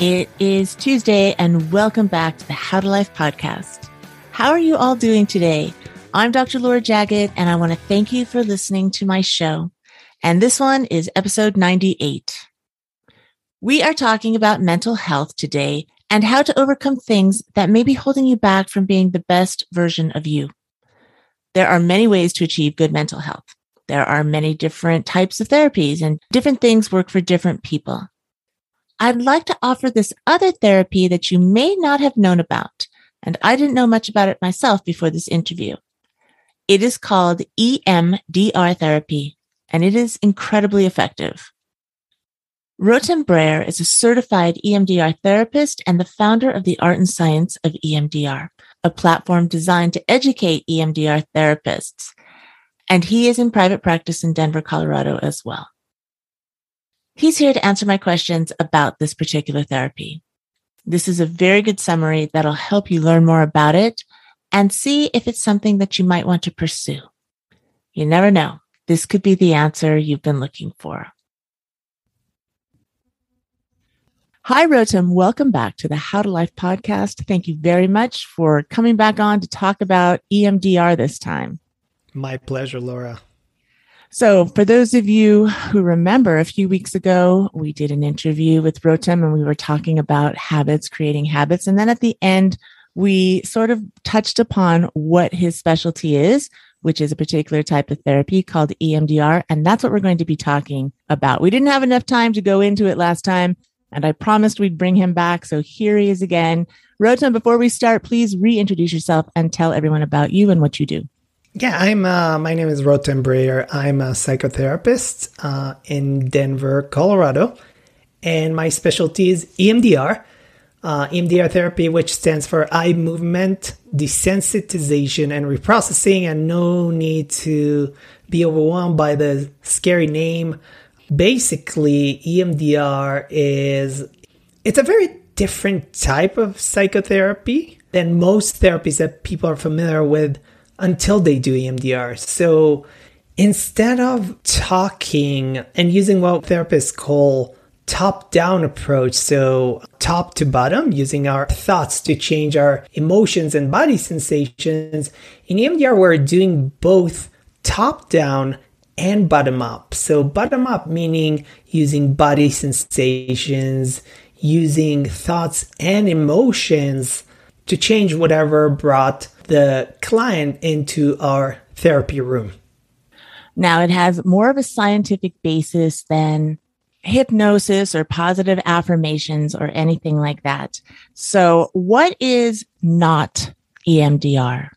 It is Tuesday, and welcome back to the How to Life podcast. How are you all doing today? I'm Dr. Laura Jaggett, and I want to thank you for listening to my show. And this one is episode 98. We are talking about mental health today and how to overcome things that may be holding you back from being the best version of you. There are many ways to achieve good mental health. There are many different types of therapies and different things work for different people. I'd like to offer this other therapy that you may not have known about. And I didn't know much about it myself before this interview. It is called EMDR therapy, and it is incredibly effective. Rotem Brayer is a certified EMDR therapist and the founder of the Art and Science of EMDR, a platform designed to educate EMDR therapists. And he is in private practice in Denver, Colorado as well. He's here to answer my questions about this particular therapy. This is a very good summary that'll help you learn more about it and see if it's something that you might want to pursue. You never know. This could be the answer you've been looking for. Hi, Rotem. Welcome back to the How to Life podcast. Thank you very much for coming back on to talk about EMDR this time. My pleasure, Laura. So, for those of you who remember, a few weeks ago, we did an interview with Rotem and we were talking about habits, creating habits. And then at the end, we sort of touched upon what his specialty is, which is a particular type of therapy called EMDR. And that's what we're going to be talking about. We didn't have enough time to go into it last time, and I promised we'd bring him back. So here he is again. Rotem, before we start, please reintroduce yourself and tell everyone about you and what you do. Yeah, I'm. Uh, my name is Rotem Brayer. I'm a psychotherapist uh, in Denver, Colorado, and my specialty is EMDR, uh, EMDR therapy, which stands for eye movement desensitization and reprocessing. And no need to be overwhelmed by the scary name. Basically, EMDR is it's a very different type of psychotherapy than most therapies that people are familiar with until they do EMDR. So instead of talking and using what therapists call top down approach, so top to bottom, using our thoughts to change our emotions and body sensations, in EMDR, we're doing both top down and bottom up. So, bottom up meaning using body sensations, using thoughts and emotions to change whatever brought the client into our therapy room. Now, it has more of a scientific basis than hypnosis or positive affirmations or anything like that. So, what is not EMDR?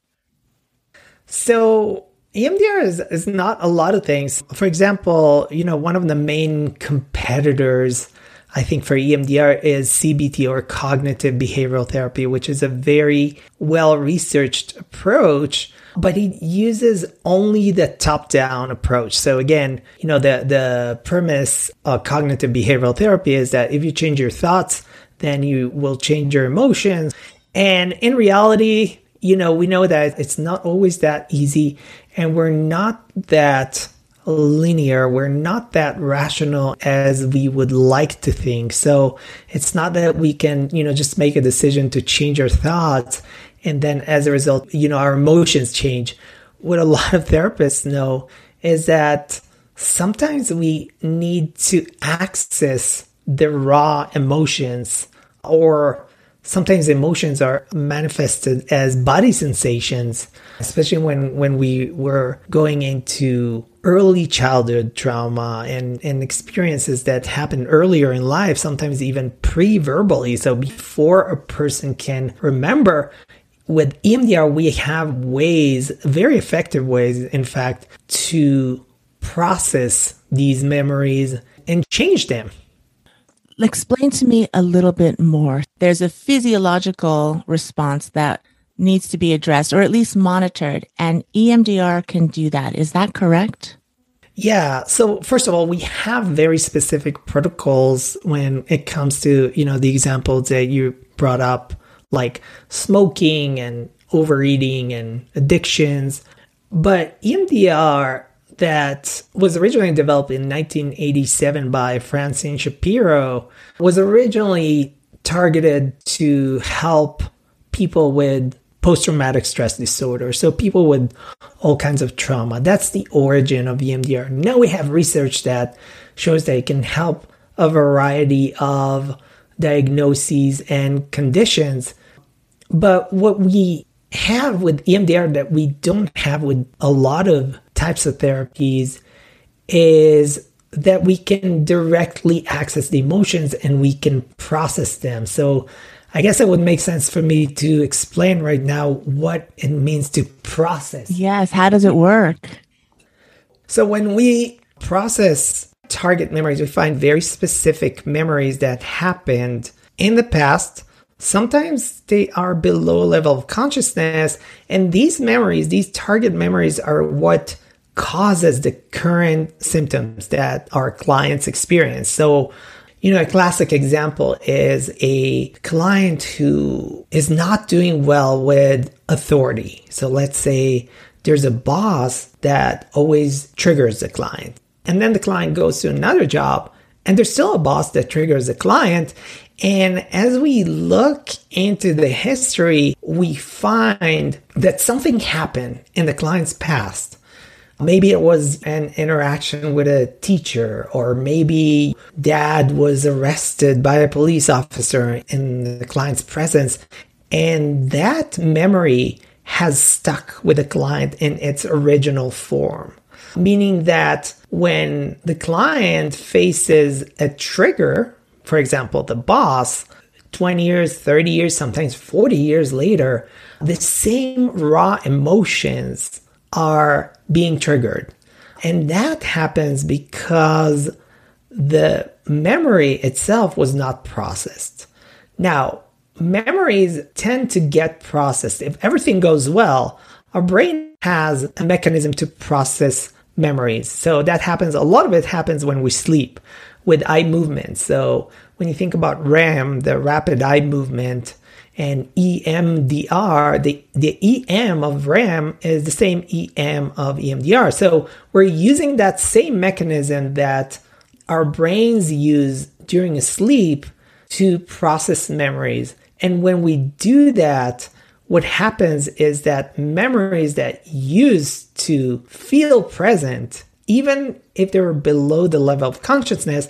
So, EMDR is, is not a lot of things. For example, you know, one of the main competitors I think for EMDR is CBT or cognitive behavioral therapy, which is a very well researched approach, but it uses only the top down approach. So again, you know, the, the premise of cognitive behavioral therapy is that if you change your thoughts, then you will change your emotions. And in reality, you know, we know that it's not always that easy and we're not that linear. We're not that rational as we would like to think. So it's not that we can, you know, just make a decision to change our thoughts. And then as a result, you know, our emotions change. What a lot of therapists know is that sometimes we need to access the raw emotions or sometimes emotions are manifested as body sensations especially when when we were going into early childhood trauma and and experiences that happen earlier in life sometimes even pre-verbally. So before a person can remember with EMDR we have ways very effective ways in fact to process these memories and change them explain to me a little bit more. There's a physiological response that needs to be addressed or at least monitored, and EMDR can do that. Is that correct? Yeah. So first of all, we have very specific protocols when it comes to, you know, the examples that you brought up, like smoking and overeating and addictions. But EMDR that was originally developed in 1987 by Francine Shapiro was originally targeted to help people with post traumatic stress disorder. So, people with all kinds of trauma. That's the origin of EMDR. Now we have research that shows that it can help a variety of diagnoses and conditions. But what we have with EMDR that we don't have with a lot of types of therapies is that we can directly access the emotions and we can process them. So I guess it would make sense for me to explain right now what it means to process. Yes. How does it work? So when we process target memories, we find very specific memories that happened in the past. Sometimes they are below level of consciousness. And these memories, these target memories, are what causes the current symptoms that our clients experience. So, you know, a classic example is a client who is not doing well with authority. So let's say there's a boss that always triggers the client. And then the client goes to another job and there's still a boss that triggers the client. And as we look into the history, we find that something happened in the client's past Maybe it was an interaction with a teacher, or maybe dad was arrested by a police officer in the client's presence. And that memory has stuck with the client in its original form. Meaning that when the client faces a trigger, for example, the boss, 20 years, 30 years, sometimes 40 years later, the same raw emotions are being triggered. And that happens because the memory itself was not processed. Now, memories tend to get processed. If everything goes well, our brain has a mechanism to process memories. So that happens, a lot of it happens when we sleep with eye movement. So when you think about REM, the rapid eye movement, and EMDR, the, the EM of REM is the same EM of EMDR. So we're using that same mechanism that our brains use during sleep to process memories. And when we do that, what happens is that memories that used to feel present, even if they were below the level of consciousness,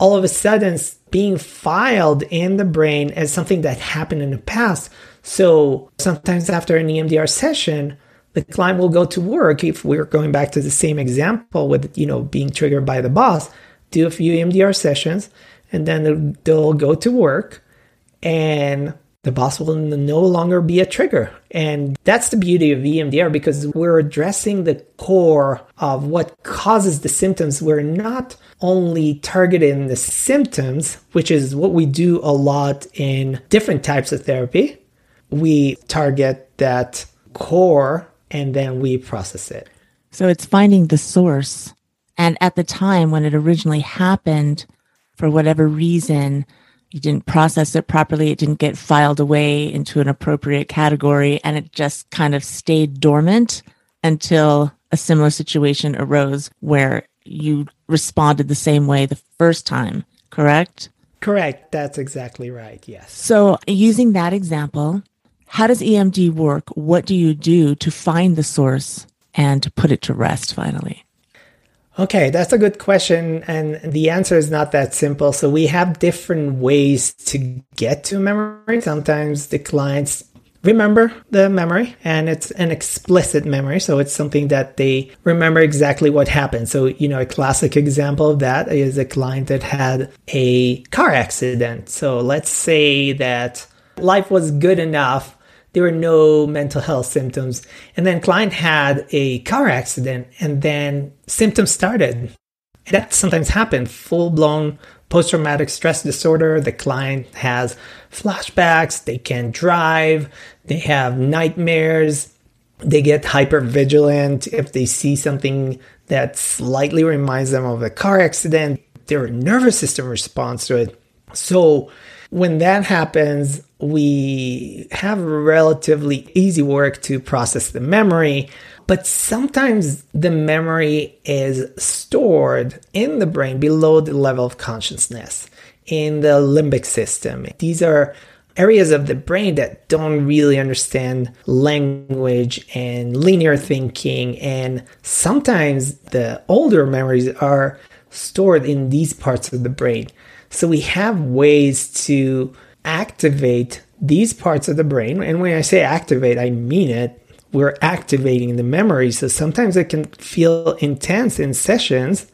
all of a sudden being filed in the brain as something that happened in the past. So sometimes after an EMDR session, the client will go to work. If we're going back to the same example with, you know, being triggered by the boss, do a few EMDR sessions, and then they'll go to work and the boss will no longer be a trigger. And that's the beauty of EMDR because we're addressing the core of what causes the symptoms. We're not only targeting the symptoms, which is what we do a lot in different types of therapy. We target that core and then we process it. So it's finding the source. And at the time when it originally happened, for whatever reason, you didn't process it properly. It didn't get filed away into an appropriate category and it just kind of stayed dormant until a similar situation arose where you responded the same way the first time, correct? Correct. That's exactly right. Yes. So, using that example, how does EMD work? What do you do to find the source and to put it to rest finally? Okay, that's a good question. And the answer is not that simple. So we have different ways to get to memory. Sometimes the clients remember the memory and it's an explicit memory. So it's something that they remember exactly what happened. So, you know, a classic example of that is a client that had a car accident. So let's say that life was good enough there were no mental health symptoms. And then client had a car accident and then symptoms started. That sometimes happens, full blown post traumatic stress disorder. The client has flashbacks, they can't drive, they have nightmares, they get hyper vigilant if they see something that slightly reminds them of a car accident. Their nervous system responds to it. So when that happens, we have relatively easy work to process the memory. But sometimes the memory is stored in the brain below the level of consciousness in the limbic system. These are areas of the brain that don't really understand language and linear thinking. And sometimes the older memories are stored in these parts of the brain. So we have ways to activate these parts of the brain. And when I say activate, I mean it. We're activating the memory. So sometimes it can feel intense in sessions,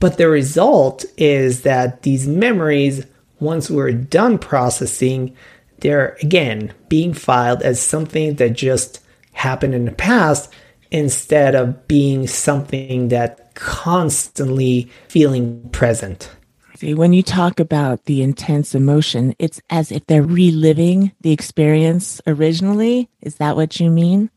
but the result is that these memories, once we're done processing, they're again being filed as something that just happened in the past instead of being something that constantly feeling present. See, when you talk about the intense emotion, it's as if they're reliving the experience originally. Is that what you mean?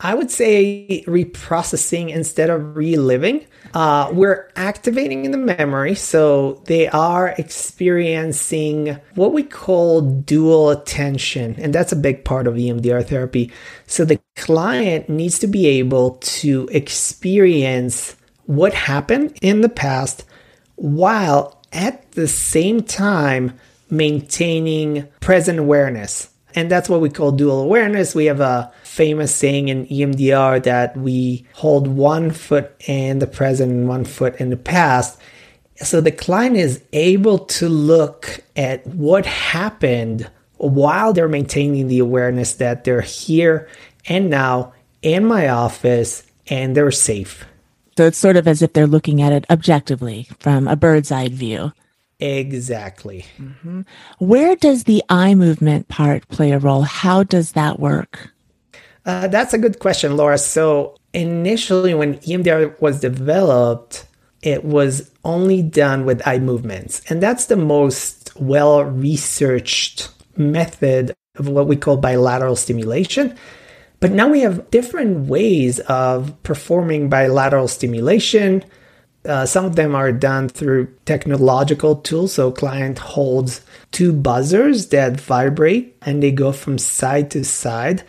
I would say reprocessing instead of reliving. Uh, we're activating the memory, so they are experiencing what we call dual attention, and that's a big part of EMDR therapy. So the client needs to be able to experience what happened in the past while at the same time maintaining present awareness. And that's what we call dual awareness. We have a famous saying in EMDR that we hold one foot in the present and one foot in the past. So the client is able to look at what happened while they're maintaining the awareness that they're here and now in my office and they're safe. So it's sort of as if they're looking at it objectively from a bird's eye view. Exactly. Mm-hmm. Where does the eye movement part play a role? How does that work? Uh, that's a good question, Laura. So, initially, when EMDR was developed, it was only done with eye movements. And that's the most well researched method of what we call bilateral stimulation. But now we have different ways of performing bilateral stimulation. Uh, some of them are done through technological tools. So client holds two buzzers that vibrate and they go from side to side.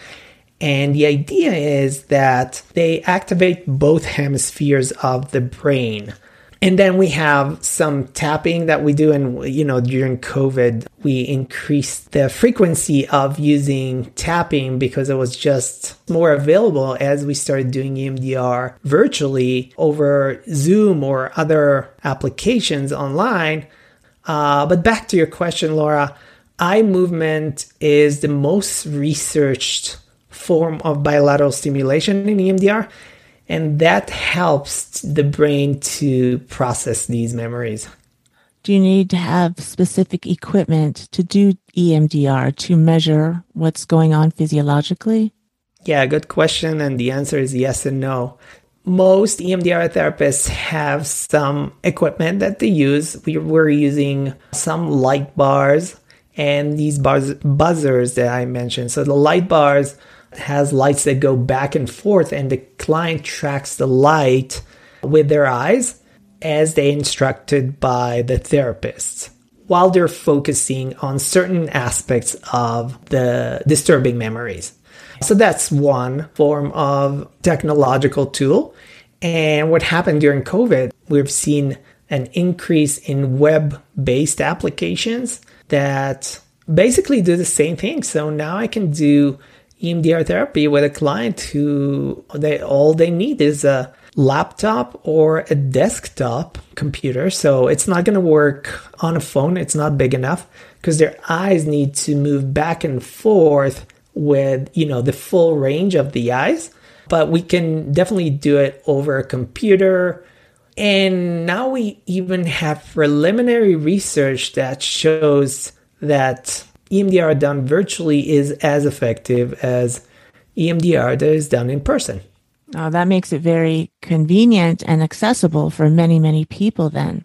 And the idea is that they activate both hemispheres of the brain. And then we have some tapping that we do. And, you know, during COVID, we increased the frequency of using tapping because it was just more available as we started doing EMDR virtually over Zoom or other applications online. Uh, but back to your question, Laura, eye movement is the most researched form of bilateral stimulation in EMDR and that helps the brain to process these memories. Do you need to have specific equipment to do EMDR to measure what's going on physiologically? Yeah, good question. And the answer is yes and no. Most EMDR therapists have some equipment that they use. We were using some light bars and these buzz- buzzers that I mentioned. So the light bars has lights that go back and forth, and the client tracks the light with their eyes as they instructed by the therapists while they're focusing on certain aspects of the disturbing memories. So that's one form of technological tool. And what happened during COVID, we've seen an increase in web based applications that basically do the same thing. So now I can do EMDR therapy with a client who they all they need is a laptop or a desktop computer. So it's not going to work on a phone. It's not big enough because their eyes need to move back and forth with, you know, the full range of the eyes. But we can definitely do it over a computer. And now we even have preliminary research that shows that EMDR done virtually is as effective as EMDR that is done in person. Oh, that makes it very convenient and accessible for many, many people then.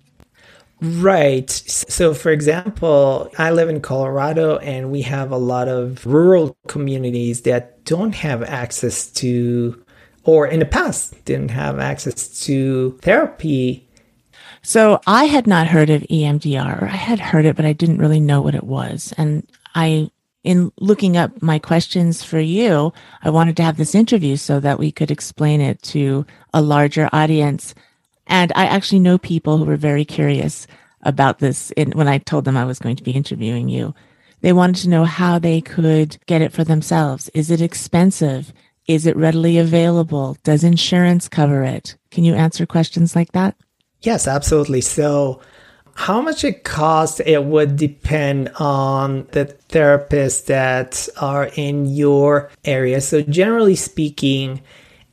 Right. So, for example, I live in Colorado and we have a lot of rural communities that don't have access to, or in the past didn't have access to therapy so I had not heard of EMDR. I had heard it, but I didn't really know what it was. And I in looking up my questions for you, I wanted to have this interview so that we could explain it to a larger audience. And I actually know people who were very curious about this in, when I told them I was going to be interviewing you. They wanted to know how they could get it for themselves. Is it expensive? Is it readily available? Does insurance cover it? Can you answer questions like that? Yes, absolutely. So, how much it costs, it would depend on the therapists that are in your area. So, generally speaking,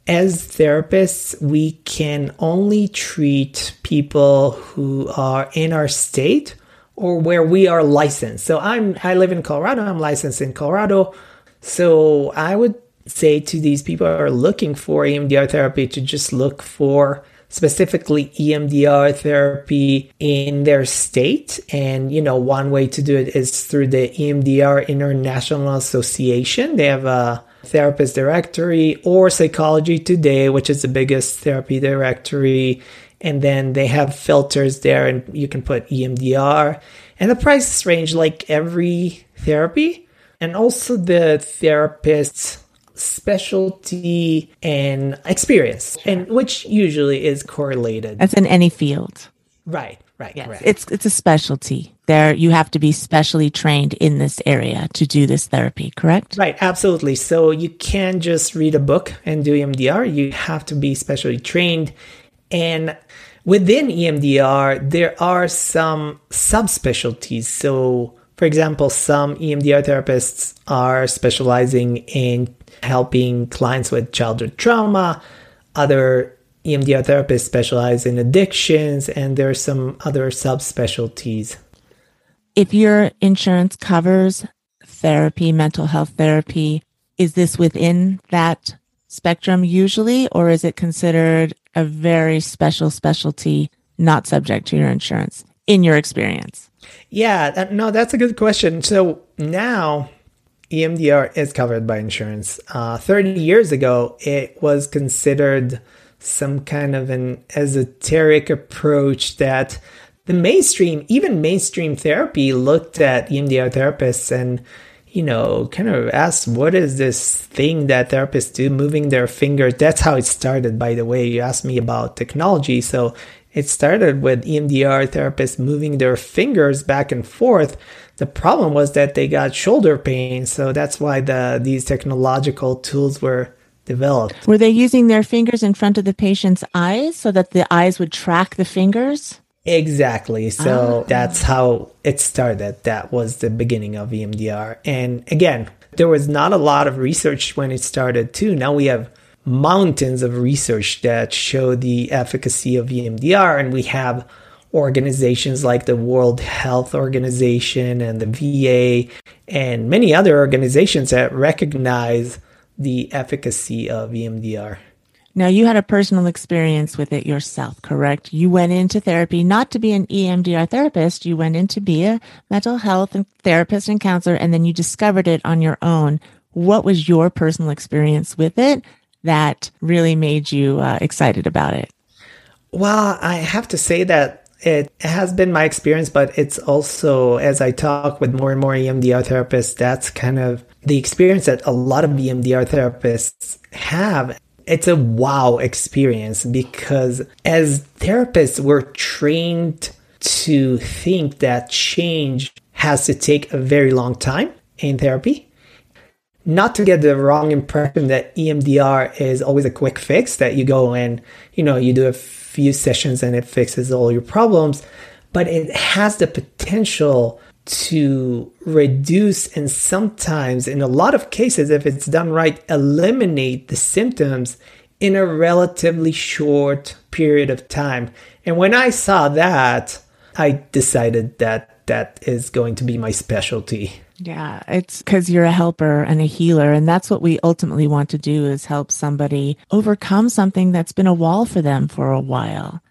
as therapists, we can only treat people who are in our state or where we are licensed. So I'm I live in Colorado, I'm licensed in Colorado. So I would say to these people who are looking for EMDR therapy to just look for specifically EMDR therapy in their state. And, you know, one way to do it is through the EMDR International Association. They have a therapist directory or Psychology Today, which is the biggest therapy directory. And then they have filters there, and you can put EMDR. And the prices range like every therapy, and also the therapist's specialty and experience, and which usually is correlated. That's in any field. Right, right, yes. right. It's it's a specialty. There you have to be specially trained in this area to do this therapy, correct? Right, absolutely. So you can't just read a book and do EMDR. You have to be specially trained. And within EMDR, there are some subspecialties. So for example, some EMDR therapists are specializing in helping clients with childhood trauma. Other EMDR therapists specialize in addictions, and there are some other subspecialties. If your insurance covers therapy, mental health therapy, is this within that spectrum usually, or is it considered a very special specialty not subject to your insurance in your experience? Yeah, that, no, that's a good question. So now EMDR is covered by insurance. Uh, 30 years ago, it was considered some kind of an esoteric approach that the mainstream, even mainstream therapy, looked at EMDR therapists and you know, kind of asked, what is this thing that therapists do, moving their fingers? That's how it started, by the way. You asked me about technology. So it started with EMDR therapists moving their fingers back and forth. The problem was that they got shoulder pain, so that's why the these technological tools were developed. Were they using their fingers in front of the patient's eyes so that the eyes would track the fingers? Exactly. So ah. that's how it started. That was the beginning of EMDR. And again, there was not a lot of research when it started too. Now we have mountains of research that show the efficacy of EMDR, and we have organizations like the World Health Organization and the VA and many other organizations that recognize the efficacy of EMDR. Now, you had a personal experience with it yourself, correct? You went into therapy not to be an EMDR therapist. You went in to be a mental health therapist and counselor, and then you discovered it on your own. What was your personal experience with it? That really made you uh, excited about it? Well, I have to say that it has been my experience, but it's also, as I talk with more and more EMDR therapists, that's kind of the experience that a lot of EMDR therapists have. It's a wow experience because as therapists, we're trained to think that change has to take a very long time in therapy not to get the wrong impression that EMDR is always a quick fix that you go and you know you do a few sessions and it fixes all your problems, but it has the potential to reduce and sometimes in a lot of cases if it's done right eliminate the symptoms in a relatively short period of time. And when I saw that, I decided that that is going to be my specialty. Yeah, it's because you're a helper and a healer. And that's what we ultimately want to do is help somebody overcome something that's been a wall for them for a while.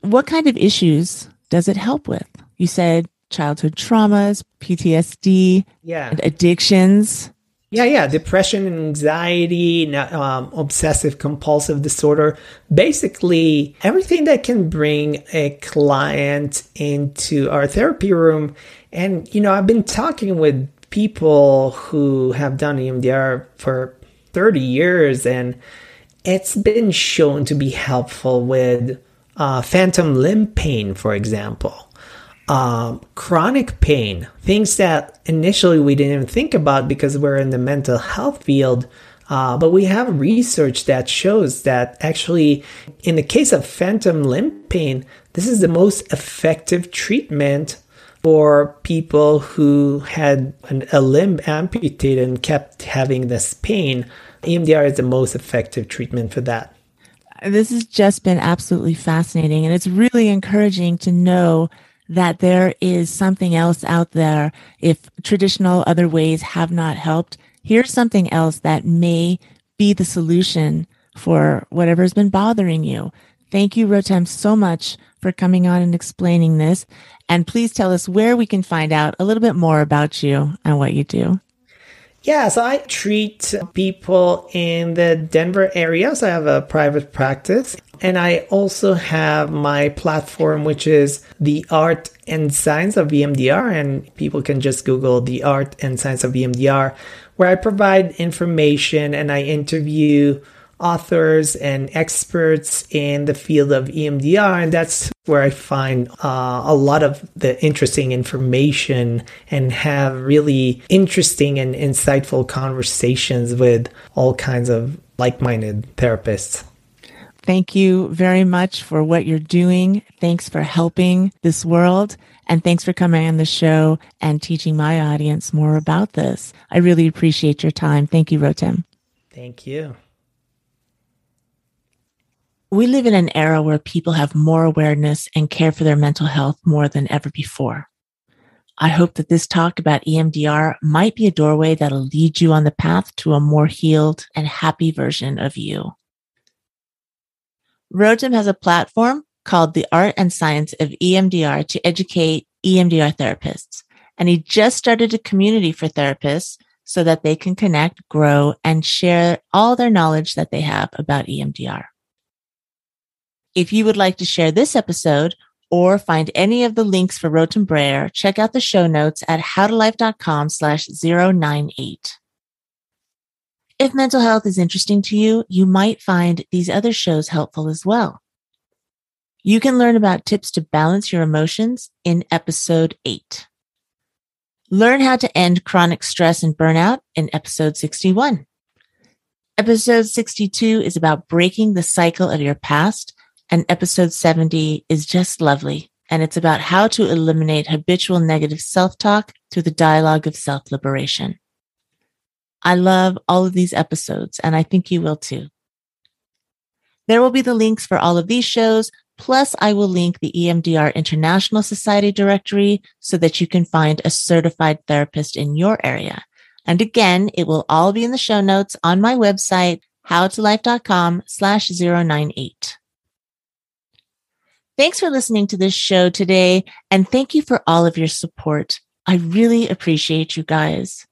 What kind of issues does it help with? You said childhood traumas, PTSD, yeah, addictions. Yeah, yeah, depression and anxiety, um, obsessive compulsive disorder. Basically, everything that can bring a client into our therapy room and, you know, I've been talking with people who have done EMDR for 30 years, and it's been shown to be helpful with uh, phantom limb pain, for example, um, chronic pain, things that initially we didn't even think about because we're in the mental health field. Uh, but we have research that shows that actually, in the case of phantom limb pain, this is the most effective treatment for people who had an, a limb amputated and kept having this pain. EMDR is the most effective treatment for that. This has just been absolutely fascinating. And it's really encouraging to know that there is something else out there. If traditional other ways have not helped, here's something else that may be the solution for whatever's been bothering you. Thank you, Rotem, so much for coming on and explaining this. And please tell us where we can find out a little bit more about you and what you do. Yeah, so I treat people in the Denver area. So I have a private practice. And I also have my platform, which is the art and science of EMDR. And people can just Google the art and science of EMDR, where I provide information and I interview authors and experts in the field of EMDR. And that's where I find uh, a lot of the interesting information and have really interesting and insightful conversations with all kinds of like minded therapists. Thank you very much for what you're doing. Thanks for helping this world. And thanks for coming on the show and teaching my audience more about this. I really appreciate your time. Thank you, Rotem. Thank you. We live in an era where people have more awareness and care for their mental health more than ever before. I hope that this talk about EMDR might be a doorway that'll lead you on the path to a more healed and happy version of you. Rotem has a platform called The Art and Science of EMDR to educate EMDR therapists. And he just started a community for therapists so that they can connect, grow, and share all their knowledge that they have about EMDR. If you would like to share this episode or find any of the links for Rotem Brayer, check out the show notes at howtolife.com slash 098. If mental health is interesting to you, you might find these other shows helpful as well. You can learn about tips to balance your emotions in episode 8. Learn how to end chronic stress and burnout in episode 61. Episode 62 is about breaking the cycle of your past and episode 70 is just lovely. And it's about how to eliminate habitual negative self talk through the dialogue of self liberation. I love all of these episodes, and I think you will too. There will be the links for all of these shows. Plus, I will link the EMDR International Society directory so that you can find a certified therapist in your area. And again, it will all be in the show notes on my website, howtolife.com slash 098. Thanks for listening to this show today. And thank you for all of your support. I really appreciate you guys.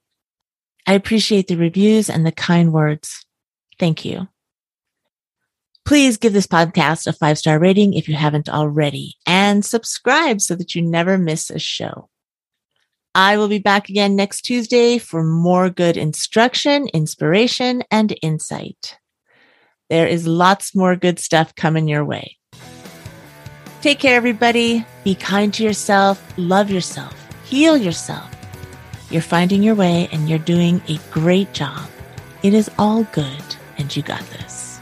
I appreciate the reviews and the kind words. Thank you. Please give this podcast a five star rating if you haven't already and subscribe so that you never miss a show. I will be back again next Tuesday for more good instruction, inspiration, and insight. There is lots more good stuff coming your way. Take care, everybody. Be kind to yourself, love yourself, heal yourself. You're finding your way and you're doing a great job. It is all good, and you got this.